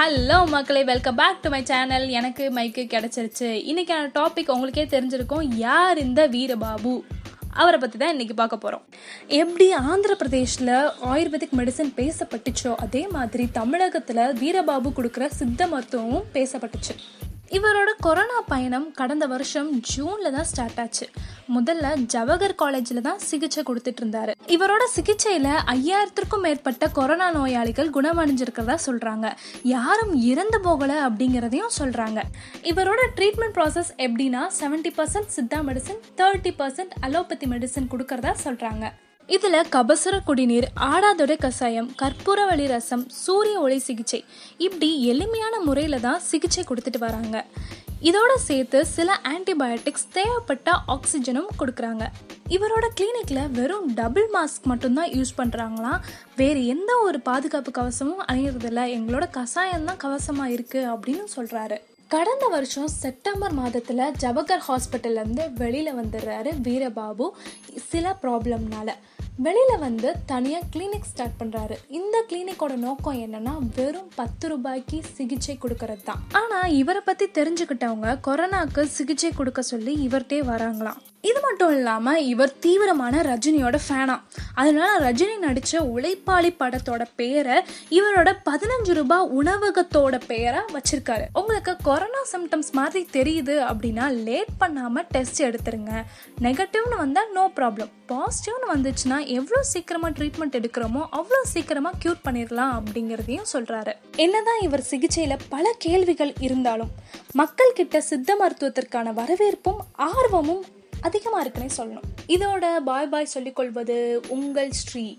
Hello மக்களே. Welcome back to my channel எனக்கு மைக்கு கிடச்சிருச்சு. இன்றைக்கான டாபிக் உங்களுக்கே தெரிஞ்சிருக்கும். யார் இந்த வீரபாபு? அவரை பற்றி தான் இன்றைக்கி பார்க்க போகிறோம் எப்படி ஆந்திர பிரதேஷில் ஆயுர்வேதிக் மெடிசன் பேசப்பட்டுச்சோ? அதே மாதிரி தமிழகத்தில் வீரபாபு கொடுக்குற சித்த மருத்துவமும் பேசப்பட்டுச்சு. இவரோட கொரோனா பயணம் கடந்த வருஷம் ஜூனில் தான் ஸ்டார்ட் ஆச்சு. முதல்ல ஜவஹர் காலேஜில் தான் சிகிச்சை கொடுத்துட்டு இருந்தாரு. இவரோட சிகிச்சையில் ஐயாயிரத்திற்கும் மேற்பட்ட கொரோனா நோயாளிகள் குணமடைஞ்சிருக்கிறதா சொல்கிறாங்க யாரும் இறந்து போகலை அப்படிங்கிறதையும் சொல்கிறாங்க இவரோட ட்ரீட்மெண்ட் ப்ராசஸ் எப்படின்னா seventy percent Siddha medicine thirty percent allopathy medicine கொடுக்கறதா சொல்கிறாங்க இதில் கபசுர குடிநீர் ஆடாதொடை கஷாயம் கற்பூரவழி ரசம் சூரிய ஒளி சிகிச்சை இப்படி எளிமையான முறையில் தான் சிகிச்சை கொடுத்துட்டு வராங்க. இதோட சேர்த்து சில ஆன்டிபயோட்டிக்ஸ் தேவைப்பட்ட ஆக்சிஜனும் கொடுக்குறாங்க. இவரோட கிளினிக்ல வெறும் டபுள் மாஸ்க் மட்டும்தான் யூஸ் பண்றாங்களாம் வேறு எந்த ஒரு பாதுகாப்பு கவசமும் அணியறதில்ல. எங்களோட கஷாயம்தான் கவசமாக கவசமா இருக்கு அப்படின்னு சொல்றாரு. கடந்த வருஷம் செப்டம்பர் மாதத்தில் ஜவஹர் ஹாஸ்பிட்டல்லேருந்து வெளியில் வந்துடுறாரு வீரபாபு. சில ப்ராப்ளம்னால வெளியில் வந்து தனியாக கிளினிக் ஸ்டார்ட் பண்ணுறாரு இந்த கிளினிக்கோட நோக்கம் என்னன்னா வெறும் பத்து ரூபாய்க்கு சிகிச்சை கொடுக்கறது தான். ஆனால் இவரை பற்றி தெரிஞ்சுக்கிட்டவங்க கொரோனாக்கு சிகிச்சை கொடுக்க சொல்லி இவர்கிட்டே வராங்களாம். இது மட்டும் இல்லாமல் இவர் தீவிரமான ரஜினியோட ஃபேனா அதனால ரஜினி நடித்த உழைப்பாளி படத்தோட பேரை இவரோட பதினஞ்சு ரூபாய் உணவகத்தோட பெயரா வச்சிருக்காரு. உங்களுக்கு கொரோனா சிம்டம்ஸ் மாதிரி தெரியுது அப்படின்னா லேட் பண்ணாமல் டெஸ்ட் எடுத்துருங்க. நெகட்டிவ்னு வந்தால் நோ ப்ராப்ளம் பாசிட்டிவ்னு வந்துச்சுன்னா எவ்வளோ சீக்கிரமாக ட்ரீட்மெண்ட் எடுக்கிறோமோ அவ்வளோ சீக்கிரமாக க்யூர் பண்ணிடலாம் அப்படிங்கிறதையும் சொல்கிறாரு என்னதான் இவர் சிகிச்சையில் பல கேள்விகள் இருந்தாலும் மக்கள்கிட்ட சித்த மருத்துவத்திற்கான வரவேற்பும் ஆர்வமும் அதிகமாக இருக்குன்னே சொல்லணும். இதோட பாய் பாய் சொல்லிக்கொள்வது உங்கள் ஸ்ரீ.